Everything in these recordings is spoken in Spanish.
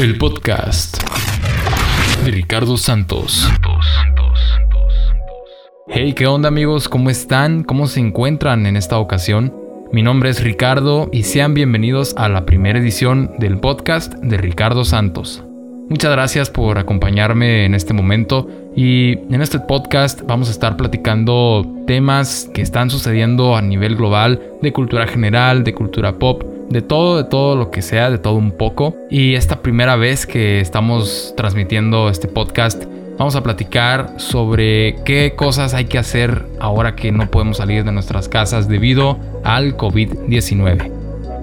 El podcast de Ricardo Santos. Hey, ¿qué onda amigos? ¿Cómo están? ¿Cómo se encuentran en esta ocasión? Mi nombre es Ricardo y sean bienvenidos a la primera edición del podcast de Ricardo Santos. Muchas gracias por acompañarme en este momento y en este podcast vamos a estar platicando temas que están sucediendo a nivel global, de cultura general, de cultura pop, de todo, de todo lo que sea, de todo un poco. Y esta primera vez que estamos transmitiendo este podcast, vamos a platicar sobre qué cosas hay que hacer ahora que no podemos salir de nuestras casas debido al COVID-19.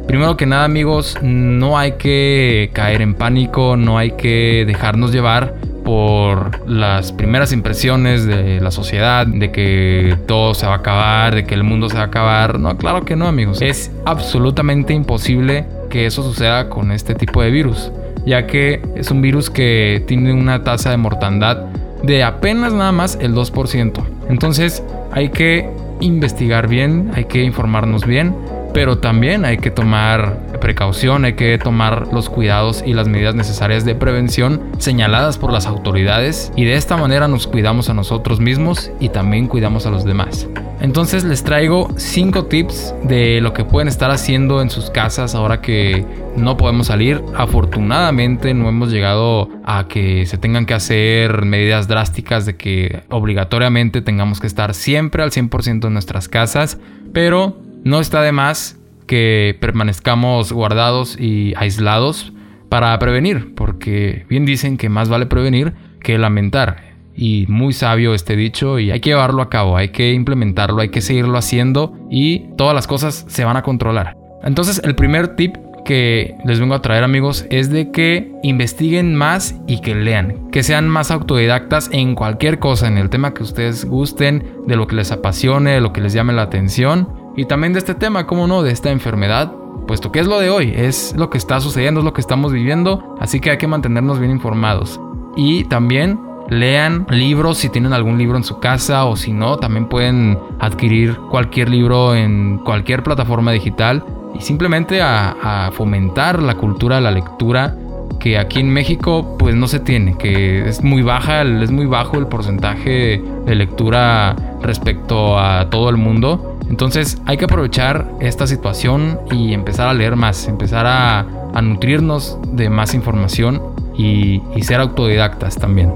Primero que nada amigos, no hay que caer en pánico, no hay que dejarnos llevar por las primeras impresiones de la sociedad, de que todo se va a acabar, de que el mundo se va a acabar. No, claro que no amigos. Es absolutamente imposible que eso suceda con este tipo de virus, ya que es un virus que tiene una tasa de mortandad de apenas nada más el 2%. Entonces hay que investigar bien, hay que informarnos bien pero también hay que tomar precaución, hay que tomar los cuidados y las medidas necesarias de prevención señaladas por las autoridades y de esta manera nos cuidamos a nosotros mismos y también cuidamos a los demás. Entonces les traigo 5 tips de lo que pueden estar haciendo en sus casas ahora que no podemos salir. Afortunadamente no hemos llegado a que se tengan que hacer medidas drásticas de que obligatoriamente tengamos que estar siempre al 100% en nuestras casas, pero no está de más que permanezcamos guardados y aislados para prevenir, porque bien dicen que más vale prevenir que lamentar. Y muy sabio este dicho y hay que llevarlo a cabo, hay que implementarlo, hay que seguirlo haciendo y todas las cosas se van a controlar. Entonces el primer tip que les vengo a traer amigos es de que investiguen más y que lean, que sean más autodidactas en cualquier cosa, en el tema que ustedes gusten, de lo que les apasione, de lo que les llame la atención y también de este tema, como no, de esta enfermedad, puesto que es lo de hoy, es lo que está sucediendo, es lo que estamos viviendo, así que hay que mantenernos bien informados. Y también lean libros si tienen algún libro en su casa o si no, también pueden adquirir cualquier libro en cualquier plataforma digital y simplemente a, a fomentar la cultura de la lectura que aquí en México pues no se tiene, que es muy baja, es muy bajo el porcentaje de lectura respecto a todo el mundo entonces hay que aprovechar esta situación y empezar a leer más, empezar a, nutrirnos de más información y, ser autodidactas también.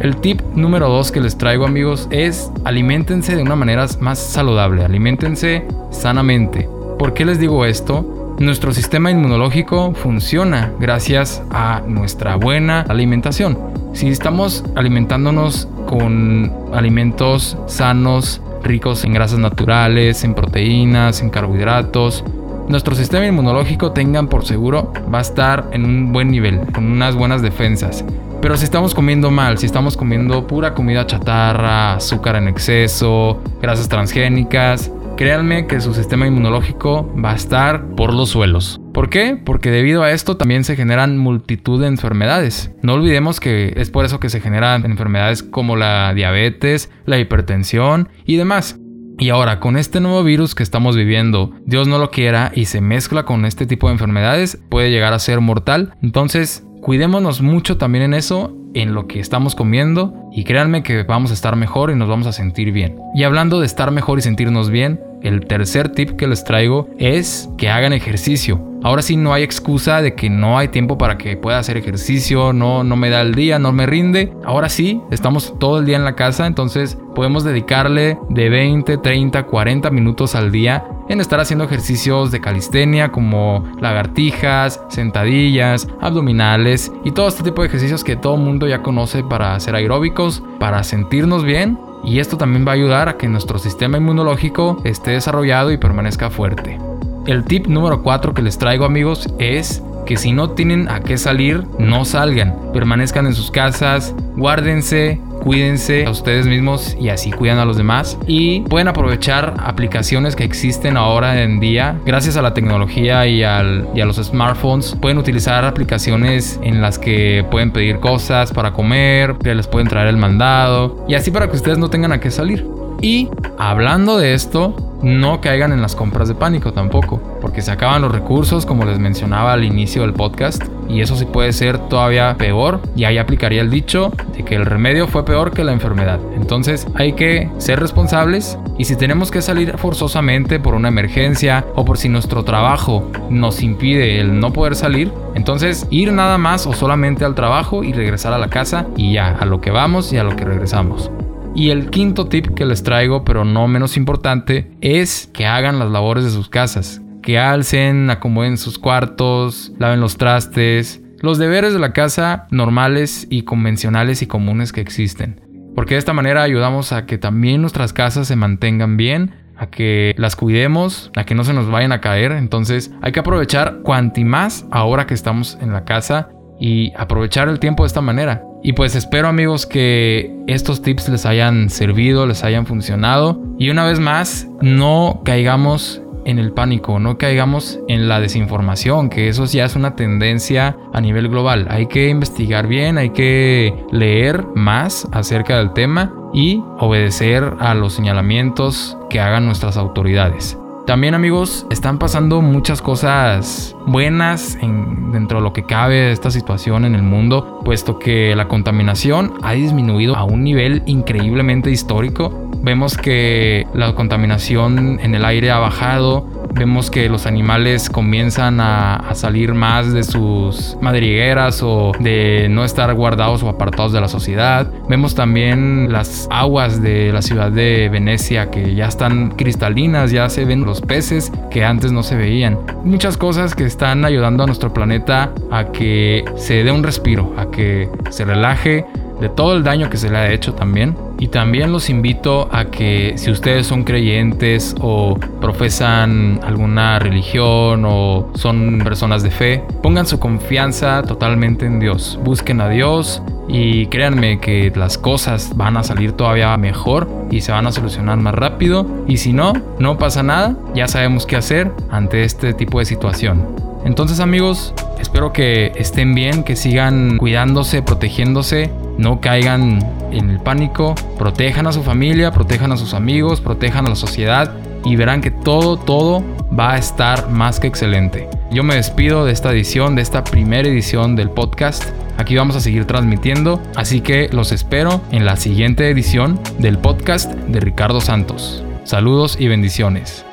El tip número 2 que les traigo amigos es alimentense de una manera más saludable, alimentense sanamente. ¿Por qué les digo esto? Nuestro sistema inmunológico funciona gracias a nuestra buena alimentación. Si estamos alimentándonos con alimentos sanos, ricos en grasas naturales, en proteínas, en carbohidratos, nuestro sistema inmunológico tengan por seguro va a estar en un buen nivel, con unas buenas defensas. Pero si estamos comiendo mal, si estamos comiendo pura comida chatarra, azúcar en exceso, grasas transgénicas, créanme que su sistema inmunológico va a estar por los suelos. ¿Por qué? Porque debido a esto también se generan multitud de enfermedades. No olvidemos que es por eso que se generan enfermedades como la diabetes, la hipertensión y demás. Y ahora, con este nuevo virus que estamos viviendo, Dios no lo quiera y se mezcla con este tipo de enfermedades, puede llegar a ser mortal. Entonces, cuidémonos mucho también en eso, en lo que estamos comiendo, y créanme que vamos a estar mejor y nos vamos a sentir bien. Y hablando de estar mejor y sentirnos bien, el tercer tip que les traigo es que hagan ejercicio. Ahora sí no hay excusa de que no hay tiempo para que pueda hacer ejercicio, no, no me da el día, no me rinde. Ahora sí, estamos todo el día en la casa, entonces podemos dedicarle de 20, 30, 40 minutos al día en estar haciendo ejercicios de calistenia como lagartijas, sentadillas, abdominales y todo este tipo de ejercicios que todo el mundo ya conoce para hacer aeróbicos, para sentirnos bien y esto también va a ayudar a que nuestro sistema inmunológico esté desarrollado y permanezca fuerte. El tip número 4 que les traigo amigos es que si no tienen a qué salir, no salgan, permanezcan en sus casas, guárdense, cuídense a ustedes mismos y así cuidan a los demás. Y pueden aprovechar aplicaciones que existen ahora en día. Gracias a la tecnología y, y a los smartphones, pueden utilizar aplicaciones en las que pueden pedir cosas para comer, que les pueden traer el mandado y así para que ustedes no tengan a qué salir. Y hablando de esto, no caigan en las compras de pánico tampoco, porque se acaban los recursos, como les mencionaba al inicio del podcast, y eso sí puede ser todavía peor, y ahí aplicaría el dicho de que el remedio fue peor que la enfermedad. Entonces hay que ser responsables y si tenemos que salir forzosamente por una emergencia o por si nuestro trabajo nos impide el no poder salir, entonces ir nada más o solamente al trabajo y regresar a la casa y ya, a lo que vamos y a lo que regresamos. Y el quinto tip que les traigo, pero no menos importante, es que hagan las labores de sus casas. Que alcen, acomoden sus cuartos, laven los trastes, los deberes de la casa normales y convencionales y comunes que existen. Porque de esta manera ayudamos a que también nuestras casas se mantengan bien, a que las cuidemos, a que no se nos vayan a caer. Entonces hay que aprovechar cuanti más ahora que estamos en la casa y aprovechar el tiempo de esta manera. Y pues espero amigos que estos tips les hayan servido, les hayan funcionado. Y una vez más, no caigamos en el pánico, no caigamos en la desinformación, que eso ya es una tendencia a nivel global. Hay que investigar bien, hay que leer más acerca del tema y obedecer a los señalamientos que hagan nuestras autoridades. También amigos, están pasando muchas cosas buenas dentro de lo que cabe de esta situación en el mundo, puesto que la contaminación ha disminuido a un nivel increíblemente histórico. Vemos que la contaminación en el aire ha bajado, Vemos que los animales comienzan a, salir más de sus madrigueras o de no estar guardados o apartados de la sociedad. Vemos también las aguas de la ciudad de Venecia que ya están cristalinas, ya se ven los peces que antes no se veían. Muchas cosas que están ayudando a nuestro planeta a que se dé un respiro, a que se relaje de todo el daño que se le ha hecho también. Y también los invito a que si ustedes son creyentes o profesan alguna religión o son personas de fe, pongan su confianza totalmente en Dios. Busquen a Dios y créanme que las cosas van a salir todavía mejor y se van a solucionar más rápido. Y si no, no pasa nada, ya sabemos qué hacer ante este tipo de situación. Entonces amigos, espero que estén bien, que sigan cuidándose, protegiéndose no caigan en el pánico, protejan a su familia, protejan a sus amigos, protejan a la sociedad y verán que todo, todo va a estar más que excelente. Yo me despido de esta edición, de esta primera edición del podcast. Aquí vamos a seguir transmitiendo, así que los espero en la siguiente edición del podcast de Ricardo Santos. Saludos y bendiciones.